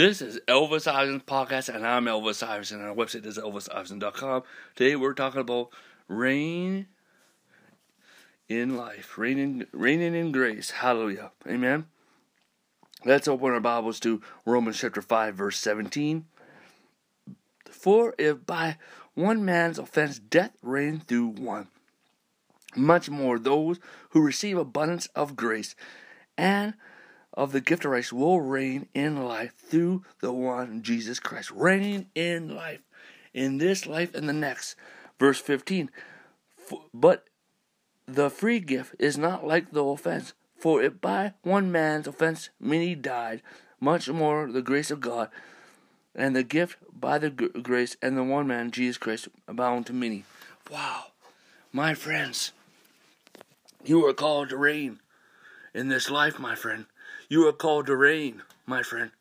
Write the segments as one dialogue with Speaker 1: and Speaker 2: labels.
Speaker 1: This is Elvis Iverson Podcast, and I'm Elvis Iverson. Our website is elvisiverson.com. Today we're talking about rain in life, raining, raining in grace. Hallelujah. Amen. Let's open our Bibles to Romans chapter 5, verse 17. For if by one man's offense death reigned through one, much more those who receive abundance of grace and of the gift of rights will reign in life through the one Jesus Christ. Reign in life, in this life and the next. Verse 15. But the free gift is not like the offense. For if by one man's offense many died, much more the grace of God and the gift by the grace and the one man, Jesus Christ, abound to many. Wow. My friends, you are called to reign in this life, my friend. You are called to reign, my friend.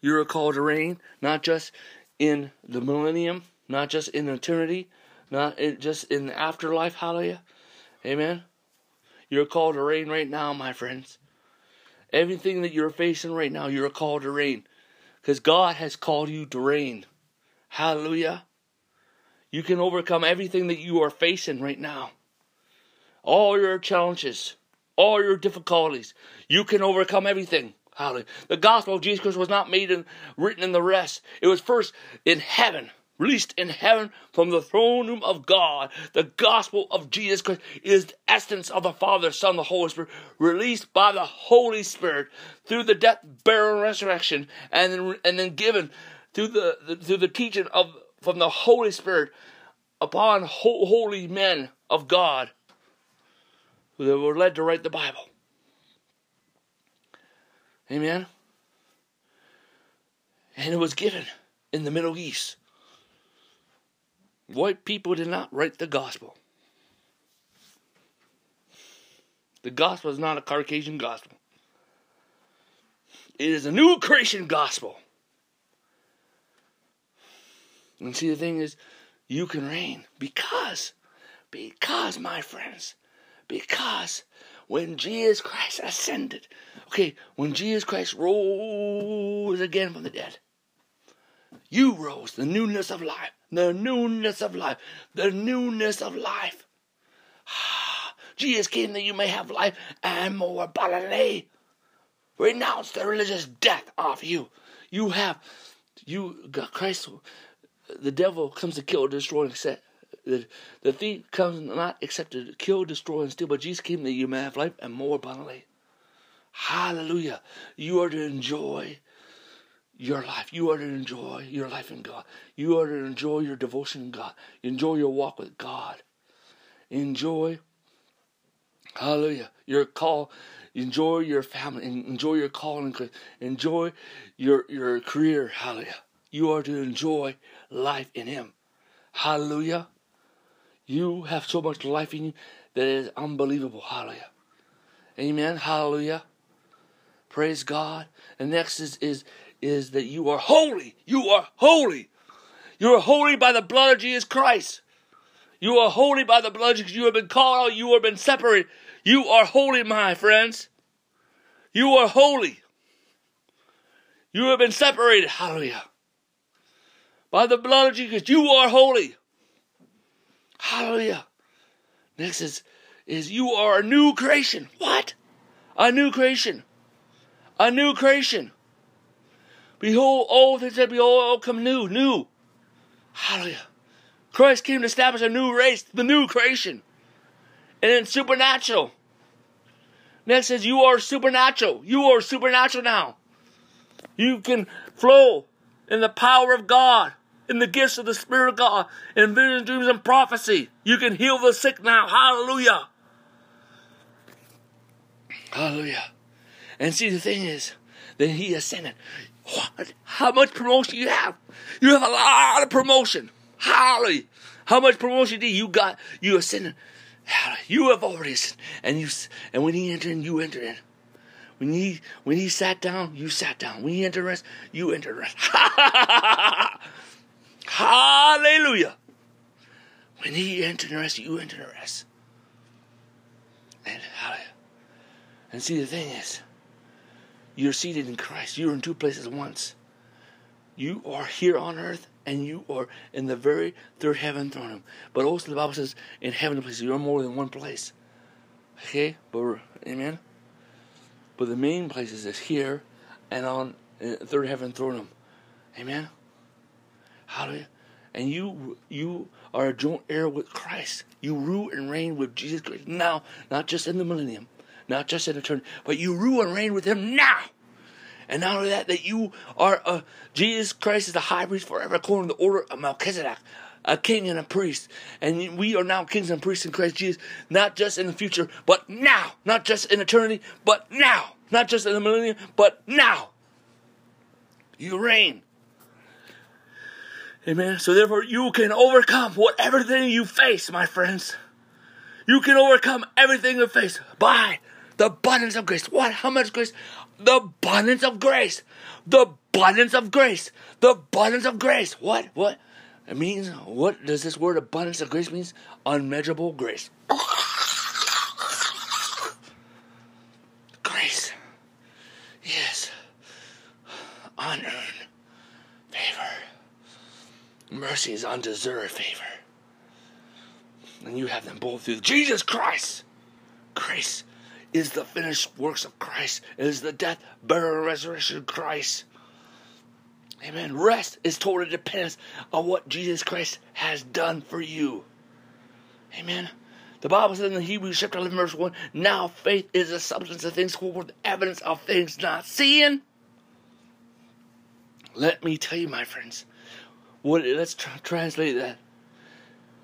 Speaker 1: You are called to reign, not just in the millennium, not just in eternity, not just in the afterlife. Hallelujah. Amen. You're called to reign right now, my friends. Everything that you're facing right now, you're called to reign. Because God has called you to reign. Hallelujah. You can overcome everything that you are facing right now. All your challenges, all your difficulties. You can overcome everything. Hallelujah. The gospel of Jesus Christ was not made and written in the rest. It was first in heaven released in heaven from the throne room of God. The gospel of Jesus Christ is the essence of the Father, Son, the Holy Spirit, released by the Holy Spirit through the death, burial, and resurrection, and then, and then given through the, the through the teaching of from the Holy Spirit upon holy men of God that were led to write the Bible. Amen. And it was given in the Middle East White people did not write the gospel. The gospel is not a Caucasian gospel. It is a new creation gospel. And see, the thing is, you can reign because, because, my friends, because when Jesus Christ ascended, okay, when Jesus Christ rose again from the dead, you rose, the newness of life the newness of life, the newness of life. Ah, Jesus came that you may have life and more abundantly. Renounce the religious death of you. You have, you, got Christ, the devil comes to kill, destroy, and set. The, the thief comes not except to kill, destroy, and steal, but Jesus came that you may have life and more abundantly. Hallelujah. You are to enjoy your life. You are to enjoy your life in God. You are to enjoy your devotion in God. Enjoy your walk with God. Enjoy, hallelujah, your call. Enjoy your family. Enjoy your calling. Enjoy your, your career. Hallelujah. You are to enjoy life in Him. Hallelujah. You have so much life in you that is unbelievable. Hallelujah. Amen. Hallelujah. Praise God. And next is, is is that you are holy. You are holy. You are holy by the blood of Jesus Christ. You are holy by the blood because you have been called out. You have been separated. You are holy, my friends. You are holy. You have been separated. Hallelujah. By the blood of Jesus, you are holy. Hallelujah. Next is, is you are a new creation. What? A new creation. A new creation. Behold, all things that behold, all come new, new. Hallelujah. Christ came to establish a new race, the new creation. And then supernatural. Next says, You are supernatural. You are supernatural now. You can flow in the power of God, in the gifts of the Spirit of God, in visions, dreams, and prophecy. You can heal the sick now. Hallelujah. Hallelujah. And see, the thing is, that He ascended. What? How much promotion you have? You have a lot of promotion. Holly, how much promotion do you got? You are sending. You have already, ascended. and you, and when he entered in, you entered in. When he when he sat down, you sat down. When he entered rest, you entered rest. Hallelujah. When he entered the rest, you entered the rest. And hallelujah. And see the thing is, You're seated in Christ. You're in two places at once. You are here on earth and you are in the very third heaven throne room. But also the Bible says in heavenly places you're more than one place. Okay? But amen. But the main places is here and on uh, third heaven throne room. Amen. Hallelujah. And you you are a joint heir with Christ. You rule and reign with Jesus Christ now, not just in the millennium, not just in eternity, but you rule and reign with Him now. And not only that, that you are a Jesus Christ is the high priest forever, according to the order of Melchizedek, a king and a priest. And we are now kings and priests in Christ Jesus, not just in the future, but now. Not just in eternity, but now. Not just in the millennium, but now. You reign. Amen. So therefore, you can overcome whatever thing you face, my friends. You can overcome everything you face by the abundance of grace. What? How much grace? The abundance of grace. The abundance of grace. The abundance of grace. What? What? It means, what does this word abundance of grace means? Unmeasurable grace. grace. Yes. Favor. Mercy is undeserved favor. And you have them both through Jesus Christ. Grace is the finished works of Christ. It is the death, burial, and resurrection of Christ. Amen. Rest is total dependence on what Jesus Christ has done for you. Amen. The Bible says in the Hebrews chapter 11, verse 1, now faith is the substance of things hoped for, the evidence of things not seen. Let me tell you, my friends, what let's translate that.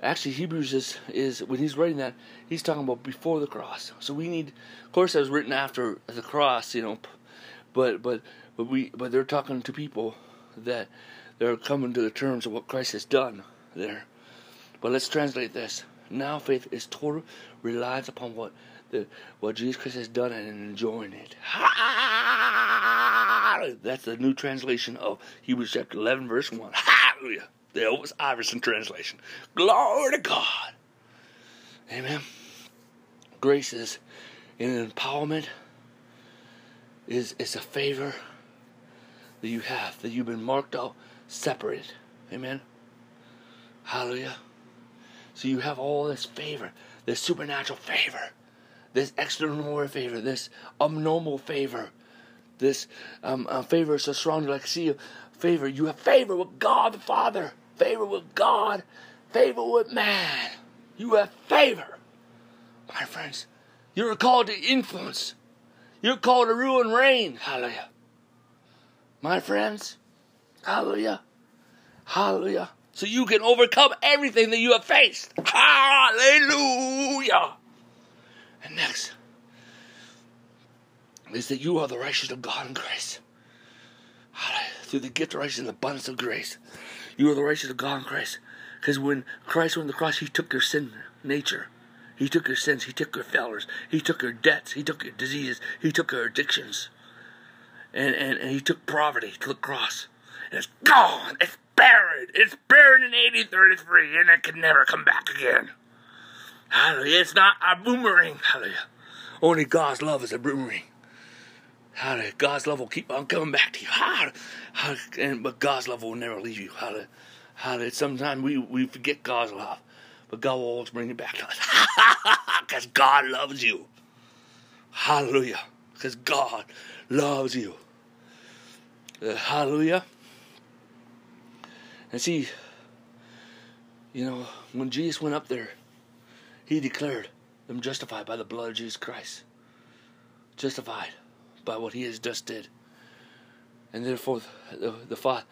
Speaker 1: Actually, Hebrews is, is when he's writing that, he's talking about before the cross. So we need, of course, that was written after the cross, you know, but but but we but they're talking to people that they're coming to the terms of what Christ has done there. But let's translate this. Now faith is total reliance upon what the what Jesus Christ has done and enjoying it. That's the new translation of Hebrews chapter 11, verse 1. Hallelujah. The Elvis Iverson translation. Glory to God. Amen. Grace is an empowerment, is, is a favor that you have, that you've been marked out, separated. Amen. Hallelujah. So you have all this favor, this supernatural favor, this extraordinary favor, this abnormal favor, this um, uh, favor so strong like see favor. You have favor with God the Father, favor with God, favor with man. You have favor, my friends. You're called to influence. You're called to rule and reign. Hallelujah my friends. Hallelujah. Hallelujah. So you can overcome everything that you have faced. Hallelujah. And next is that you are the righteousness of God in Christ. Through the gift of righteousness and the abundance of grace. You are the righteousness of God in Christ. Because when Christ went to the cross, He took your sin nature. He took your sins. He took your failures. He took your debts. He took your diseases. He took your addictions and, and, and he took poverty to the cross. And it's gone. It's buried. It's buried in 1833, and it can never come back again. Hallelujah. It's not a boomerang. Hallelujah. Only God's love is a boomerang. God's love will keep on coming back to you. Hallelujah. And, but God's love will never leave you. Hallelujah. Sometimes we, we forget God's love, but God will always bring it back to us. Because God loves you. Hallelujah. Because God loves you. Uh, hallelujah. And see, you know, when Jesus went up there, he declared them justified by the blood of Jesus Christ. Justified by what he has just did. And therefore, the, the Father,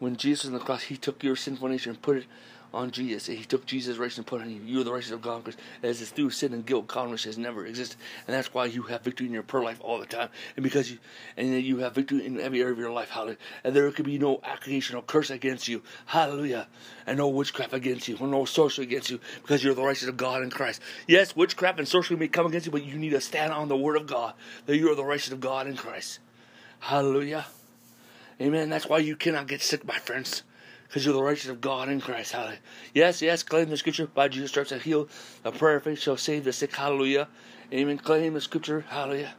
Speaker 1: when Jesus on the cross, he took your sinful nature and put it on Jesus. He took Jesus' righteousness and put on you. You are the righteousness of God because as it's through sin and guilt, condemnation has never existed. And that's why you have victory in your prayer life all the time. And because you and you have victory in every area of your life, hallelujah. And there could be no accusation or curse against you. Hallelujah. And no witchcraft against you, or no sorcery against you, because you're the righteousness of God in Christ. Yes, witchcraft and sorcery may come against you, but you need to stand on the word of God, that you are the righteousness of God in Christ. Hallelujah. Amen. That's why you cannot get sick, my friends because you're the righteousness of God in Christ. Hallelujah. Yes, yes, claim the scripture by Jesus stripes that heal. A prayer faith shall save the sick. Hallelujah. Amen. Claim the scripture. Hallelujah.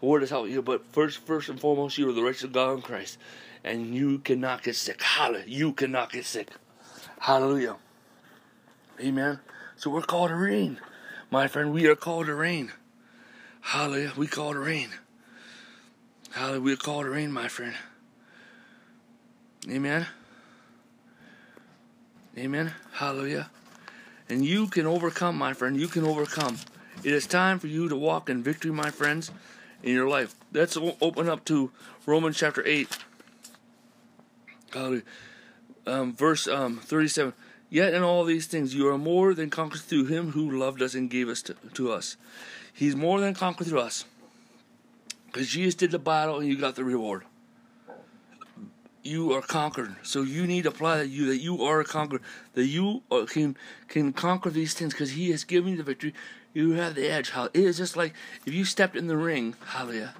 Speaker 1: The word is help you, but first, first and foremost, you are the righteous of God in Christ, and you cannot get sick. Hallelujah! You cannot get sick. Hallelujah. Amen. So we're called to reign, my friend. We are called to reign. Hallelujah. We call to reign. Hallelujah. We called to reign, my friend. Amen. Amen. Hallelujah. And you can overcome, my friend. You can overcome. It is time for you to walk in victory, my friends, in your life. Let's open up to Romans chapter 8. Hallelujah. Um, verse um, 37. Yet in all these things you are more than conquerors through him who loved us and gave us to, to us. He's more than conquered through us. Because Jesus did the battle and you got the reward you are conquered. So you need to apply that you that you are a conqueror, that you uh, can can conquer these things because He has given you the victory. You have the edge. How it is just like if you stepped in the ring, hallelujah,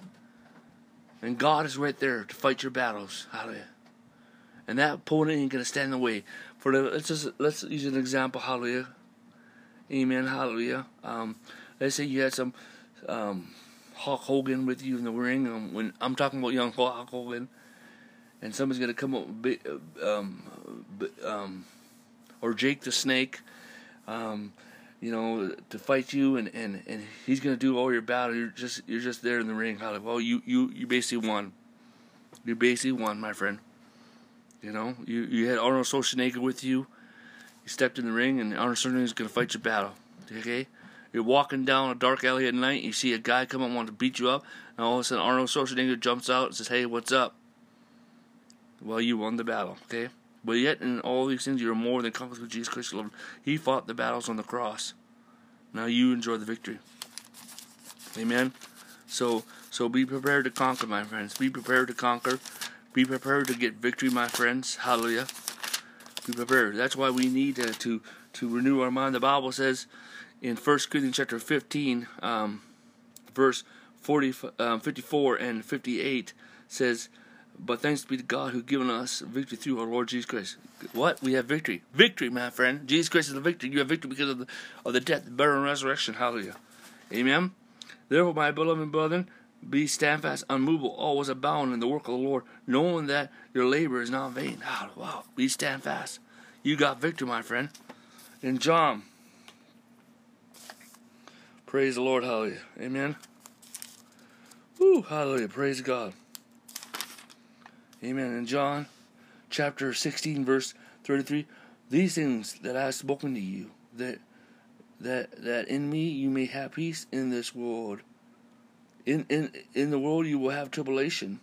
Speaker 1: and God is right there to fight your battles, hallelujah. And that opponent ain't gonna stand in the way. For the, let's just let's use an example, hallelujah, amen, hallelujah. Um, let's say you had some um, Hulk Hogan with you in the ring. Um, when I'm talking about young Hulk Hogan and somebody's gonna come up, um, um, or Jake the Snake, um, you know, to fight you, and, and, and he's gonna do all your battle. You're just you're just there in the ring. How well you you you basically won. You basically won, my friend. You know, you you had Arnold Schwarzenegger with you. You stepped in the ring, and Arnold Schwarzenegger is gonna fight your battle. Okay. You're walking down a dark alley at night, you see a guy come up want to beat you up, and all of a sudden Arnold Schwarzenegger jumps out and says, Hey, what's up? Well, you won the battle, okay? But yet, in all these things, you're more than conquerors with Jesus Christ. Lord. He fought the battles on the cross. Now you enjoy the victory. Amen. So, so be prepared to conquer, my friends. Be prepared to conquer. Be prepared to get victory, my friends. Hallelujah. Be prepared. That's why we need to to, to renew our mind. The Bible says in 1 Corinthians chapter 15, um, verse 40, um, 54 and 58 says but thanks be to God who given us victory through our Lord Jesus Christ. What? We have victory. Victory, my friend. Jesus Christ is the victory. You have victory because of the, of the death, burial, and resurrection. Hallelujah. Amen. Therefore, my beloved brethren, be steadfast, unmovable, always abound in the work of the Lord, knowing that your labor is not vain. Oh, wow. Be steadfast. You got victory, my friend. In John, praise the Lord. Hallelujah. Amen. Woo, hallelujah. Praise God. Amen. In John chapter 16, verse 33, these things that I have spoken to you, that that that in me you may have peace in this world. In in in the world you will have tribulation.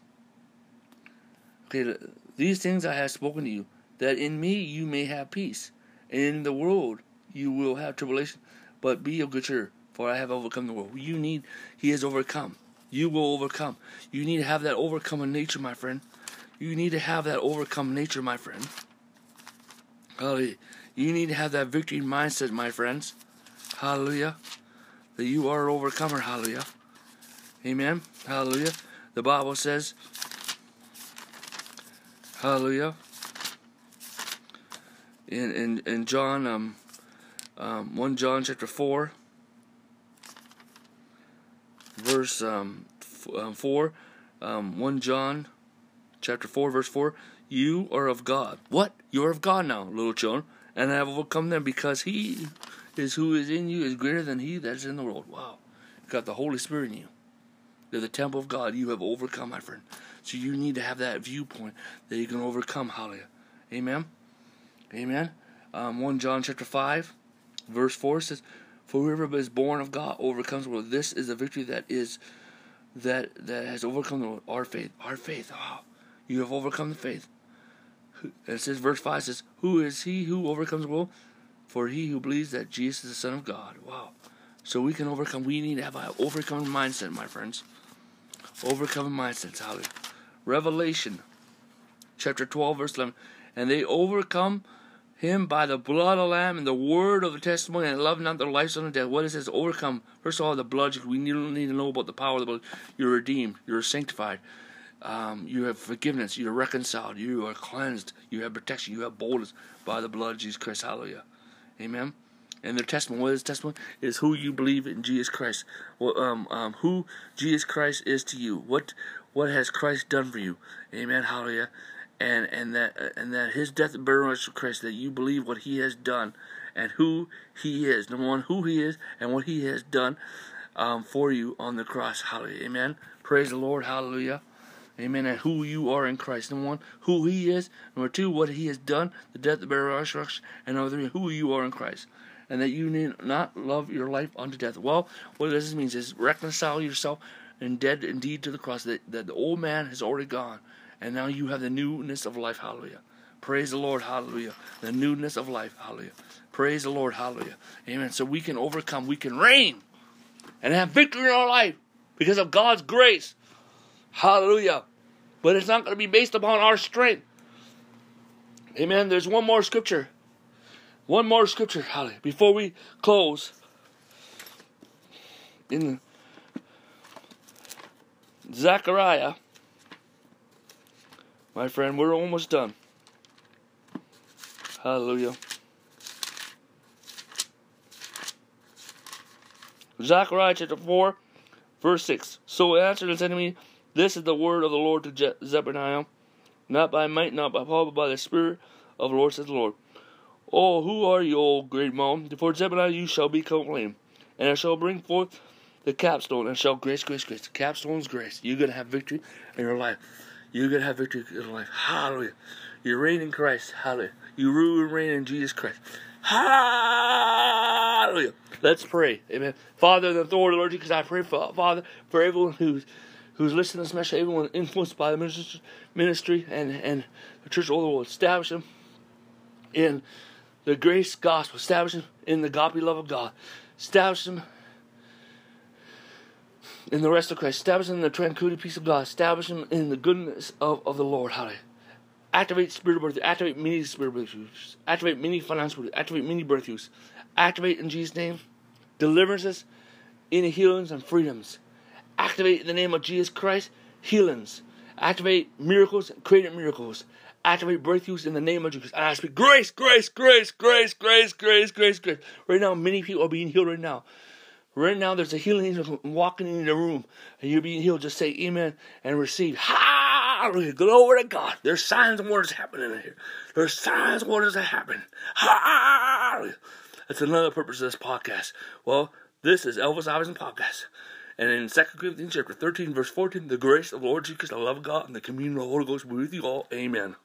Speaker 1: Okay, these things I have spoken to you, that in me you may have peace. In the world you will have tribulation, but be of good cheer, for I have overcome the world. You need, He has overcome. You will overcome. You need to have that overcoming nature, my friend. You need to have that overcome nature, my friend. Hallelujah. You need to have that victory mindset, my friends. Hallelujah. That you are an overcomer. Hallelujah. Amen. Hallelujah. The Bible says, Hallelujah. In in, in John um, um 1 John chapter 4 verse um, f- um 4 um 1 John chapter 4, verse 4, you are of God. What? You are of God now, little children, and I have overcome them because he is who is in you is greater than he that is in the world. Wow. You've got the Holy Spirit in you. You're the temple of God. You have overcome, my friend. So you need to have that viewpoint that you can overcome. Hallelujah. Amen. Amen. Um, 1 John chapter 5, verse 4 says, For whoever is born of God overcomes the world. This is the victory that is that that has overcome the world. Our faith. Our faith. Oh, you have overcome the faith. It says, verse 5 says, Who is he who overcomes the world? For he who believes that Jesus is the Son of God. Wow. So we can overcome. We need to have an overcoming mindset, my friends. Overcoming mindset. Hallelujah. Revelation chapter 12, verse 11. And they overcome him by the blood of the Lamb and the word of the testimony and love not their lives unto death. What it says, overcome. First of all, the blood. We need, need to know about the power of the blood. You're redeemed. You're sanctified. Um, you have forgiveness. You are reconciled. You are cleansed. You have protection. You have boldness by the blood of Jesus Christ. Hallelujah. Amen. and their testimony. What is testimony? Is who you believe in Jesus Christ. Well, um, um, who Jesus Christ is to you. What what has Christ done for you? Amen. Hallelujah. And and that uh, and that His death and burial of Christ. That you believe what He has done and who He is. Number one, who He is and what He has done um, for you on the cross. Hallelujah. Amen. Praise the Lord. Hallelujah. Amen. And who you are in Christ. Number one, who He is. Number two, what He has done, the death, the burial, resurrection. And number three, who you are in Christ. And that you need not love your life unto death. Well, what this means is reconcile yourself and dead indeed to the cross. That, that the old man has already gone. And now you have the newness of life. Hallelujah. Praise the Lord. Hallelujah. The newness of life. Hallelujah. Praise the Lord. Hallelujah. Amen. So we can overcome. We can reign and have victory in our life because of God's grace. Hallelujah. But it's not going to be based upon our strength. Amen. There's one more scripture. One more scripture, hallelujah, before we close. In Zechariah, my friend, we're almost done. Hallelujah. Zechariah chapter 4, verse 6. So answered to me, This is the word of the Lord to Je- Zephaniah, not by might, not by power, but by the Spirit of the Lord, says the Lord. Oh, who are you, O great mountain? Before Zephaniah you shall be proclaimed, and I shall bring forth the capstone, and shall grace, grace, grace. The capstone's grace. You're going to have victory in your life. You're going to have victory in your life. Hallelujah. You reign in Christ. Hallelujah. You rule and reign in Jesus Christ. Hallelujah. Let's pray. Amen. Father, in the authority, Lord Jesus, I pray for Father for everyone who's who's listening to this message, everyone influenced by the ministry and and the church all the world. Establish them in the grace gospel. Establish them in the godly love of God. Establish them in the rest of Christ. Establish them in the tranquility peace of God. Establish them in the goodness of, of the Lord. Hallelujah. Activate spirit birth. Activate many spirit breakthroughs. Activate many financial. Activate many breakthroughs. Activate in Jesus' name deliverances, inner healings, and freedoms. Activate in the name of Jesus Christ healings. Activate miracles, created miracles. Activate breakthroughs in the name of Jesus. And I speak grace, grace, grace, grace, grace, grace, grace, grace. Right now, many people are being healed right now. Right now, there's a healing angel walking in the room, and you're being healed. Just say amen and receive. Hallelujah. Glory to God. There's signs and wonders happening in here. There's signs and wonders that happen. Hallelujah. That's another purpose of this podcast. Well, this is Elvis Iverson Podcast. And in 2 Corinthians chapter 13, verse 14, the grace of the Lord Jesus, the love of God, and the communion of the Holy Ghost be with you all. Amen.